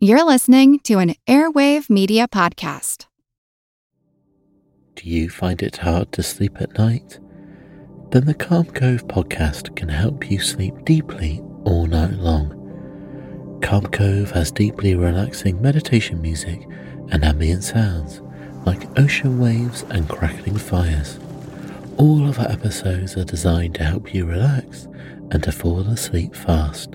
You're listening to an Airwave Media Podcast. Do you find it hard to sleep at night? Then the Calm Cove podcast can help you sleep deeply all night long. Calm Cove has deeply relaxing meditation music and ambient sounds like ocean waves and crackling fires. All of our episodes are designed to help you relax and to fall asleep fast.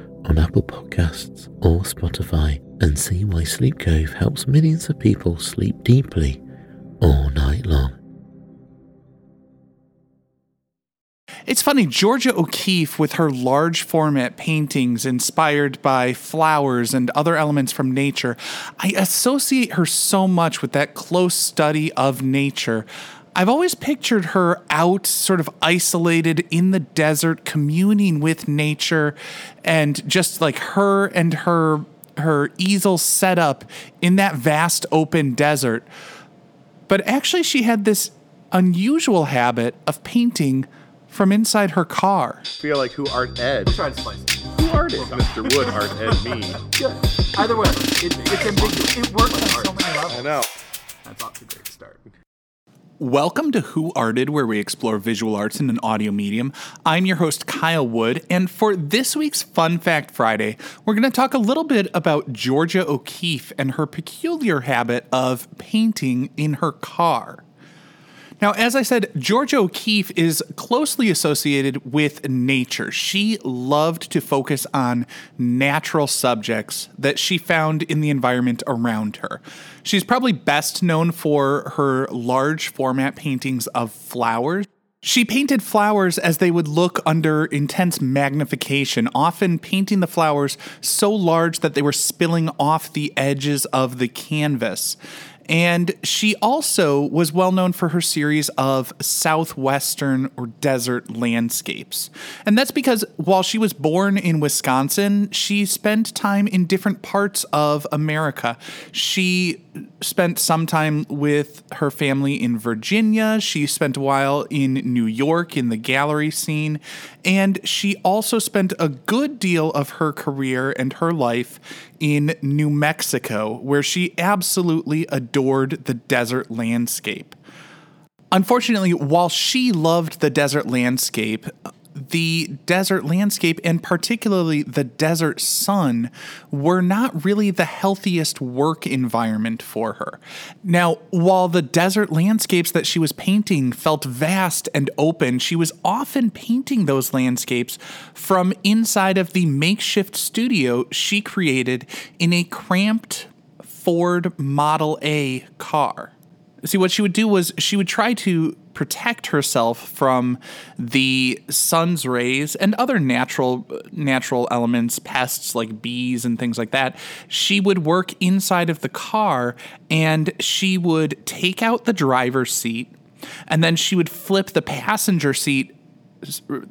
on Apple Podcasts or Spotify and see why Sleep Cove helps millions of people sleep deeply all night long. It's funny, Georgia O'Keeffe, with her large format paintings inspired by flowers and other elements from nature, I associate her so much with that close study of nature. I've always pictured her out, sort of isolated in the desert, communing with nature, and just like her and her her easel set up in that vast open desert. But actually, she had this unusual habit of painting from inside her car. I feel like who art Ed? We'll to spice. Who art it? Mr. Wood art Ed me. Good. Either way, it, it's ambiguous. It works on so many levels. I know. That's off to a great start. Welcome to Who Arted, where we explore visual arts in an audio medium. I'm your host, Kyle Wood, and for this week's Fun Fact Friday, we're going to talk a little bit about Georgia O'Keeffe and her peculiar habit of painting in her car. Now, as I said, Georgia O'Keeffe is closely associated with nature. She loved to focus on natural subjects that she found in the environment around her. She's probably best known for her large format paintings of flowers. She painted flowers as they would look under intense magnification, often painting the flowers so large that they were spilling off the edges of the canvas. And she also was well known for her series of southwestern or desert landscapes. And that's because while she was born in Wisconsin, she spent time in different parts of America. She spent some time with her family in Virginia. She spent a while in New York in the gallery scene. And she also spent a good deal of her career and her life in New Mexico, where she absolutely adored the desert landscape. Unfortunately, while she loved the desert landscape, the desert landscape and particularly the desert sun were not really the healthiest work environment for her. Now, while the desert landscapes that she was painting felt vast and open, she was often painting those landscapes from inside of the makeshift studio she created in a cramped Ford Model A car. See, what she would do was she would try to protect herself from the sun's rays and other natural natural elements, pests like bees and things like that. She would work inside of the car and she would take out the driver's seat and then she would flip the passenger seat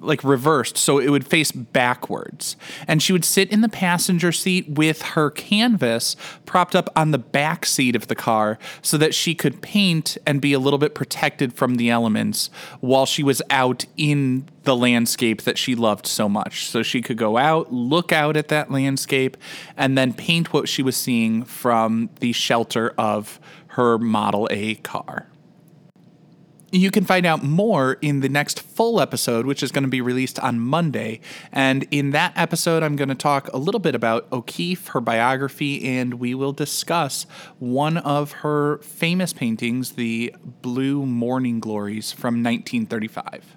like reversed so it would face backwards. And she would sit in the passenger seat with her canvas propped up on the back seat of the car so that she could paint and be a little bit protected from the elements while she was out in the landscape that she loved so much. So she could go out look out at that landscape and then paint what she was seeing from the shelter of her model A car You can find out more in the next full episode, which is going to be released on Monday. And in that episode, I'm going to talk a little bit about O'Keeffe, her biography, and we will discuss one of her famous paintings, the Blue Morning Glories from 1935.